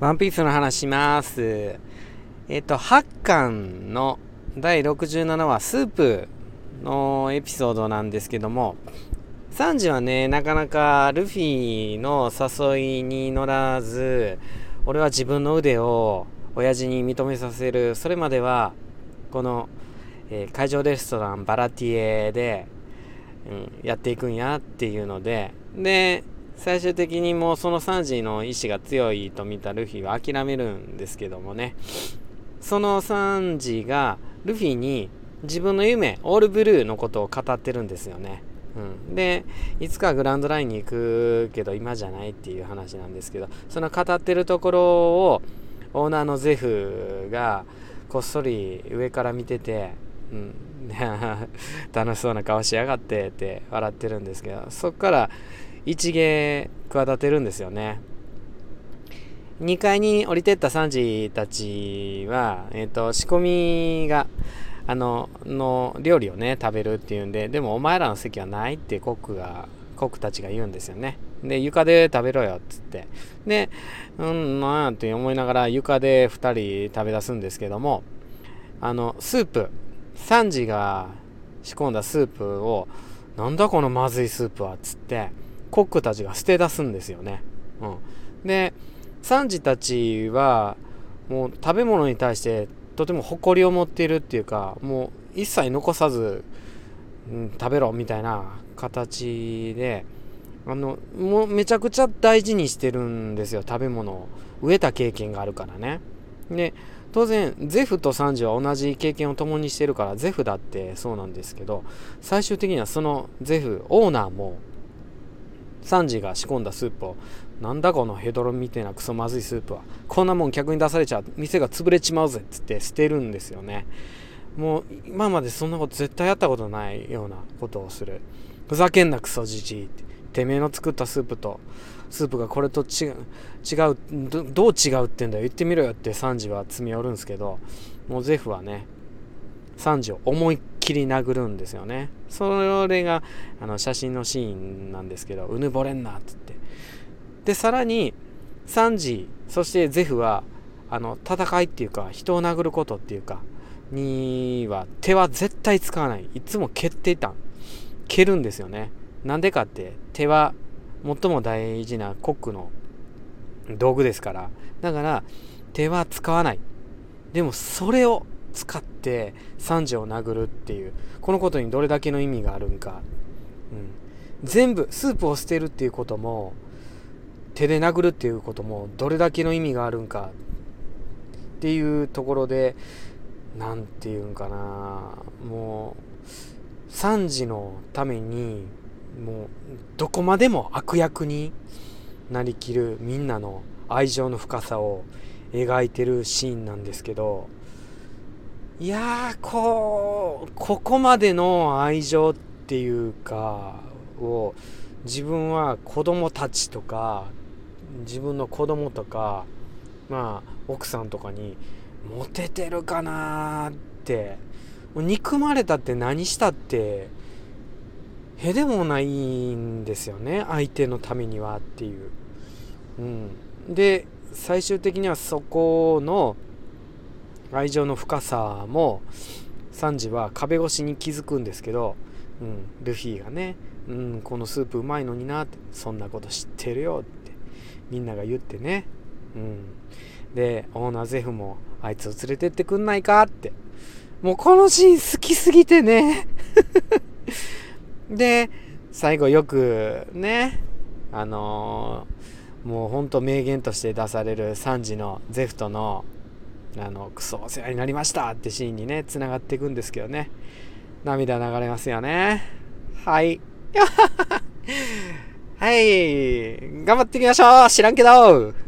ワンピースの話します。えっ、と、8巻の第67話、スープのエピソードなんですけども、サンジはね、なかなかルフィの誘いに乗らず、俺は自分の腕を親父に認めさせる。それまでは、この、えー、会場レストランバラティエで、うん、やっていくんやっていうので、で、最終的にもうそのサンジの意志が強いと見たルフィは諦めるんですけどもね。そのサンジがルフィに自分の夢オールブルーのことを語ってるんですよね、うん、でいつかグランドラインに行くけど今じゃないっていう話なんですけどその語ってるところをオーナーのゼフがこっそり上から見てて、うん、楽しそうな顔しやがってって笑ってるんですけどそっから一芸企てるんですよね。2階に降りてったサンジたちは、えっ、ー、と、仕込みが、あの、の料理をね、食べるっていうんで、でもお前らの席はないってコックが、コックたちが言うんですよね。で、床で食べろよっつって。で、うん、なんやって思いながら床で2人食べ出すんですけども、あの、スープ、サンジが仕込んだスープを、なんだこのまずいスープはっつって、コックたちが捨て出すんですよね。うん、でサンジたちはもう食べ物に対してとても誇りを持っているっていうかもう一切残さず、うん、食べろみたいな形であのもうめちゃくちゃ大事にしてるんですよ食べ物を植えた経験があるからね。で当然ゼフとサンジは同じ経験を共にしてるからゼフだってそうなんですけど最終的にはそのゼフオーナーもサンジが仕込んだスープを。なんだこのヘドロみてえなクソまずいスープは。こんなもん客に出されちゃ店が潰れちまうぜっつって捨てるんですよね。もう今までそんなこと絶対やったことないようなことをする。ふざけんなクソじじいて。めえの作ったスープとスープがこれと違う違うどう違うってんだよ。言ってみろよってサンジは詰め寄るんですけどもうゼフはねサンジを思いっきり殴るんですよね。それがあの写真のシーンなんですけどうぬぼれんなっつって。でさらにサンジそしてゼフはあの戦いっていうか人を殴ることっていうかには手は絶対使わない。いつも蹴っていた。蹴るんですよね。なんでかって手は最も大事なコックの道具ですから。だから手は使わない。でもそれを使ってサンジを殴るっていうこのことにどれだけの意味があるんか、うん、全部スープを捨てるっていうことも手で殴るっていうこともどれだけの意味があるんか。っていうところで何て言うんかな。もうサンジのためにもうどこまでも悪役になりきるみんなの愛情の深さを描いてるシーンなんですけどいやこうここまでの愛情っていうかを自分は子供たちとか自分の子供とかまあ奥さんとかにモテてるかなって憎まれたって何したってへでもないんですよね相手のためにはっていう。うん、で最終的にはそこの愛情の深さもサンジは壁越しに気づくんですけど、うん、ルフィがね、うん、このスープうまいのになってそんなこと知ってるよってみんなが言ってね、うん、でオーナーゼフもあいつを連れてってくんないかって。もうこのシーン好きすぎてね。で最後よくねあのー、もうほんと名言として出されるサンジのゼフとのあのクソお世話になりましたってシーンにねつながっていくんですけどね。涙流れますよね。はい。はい。頑張っていきましょう。知らんけど。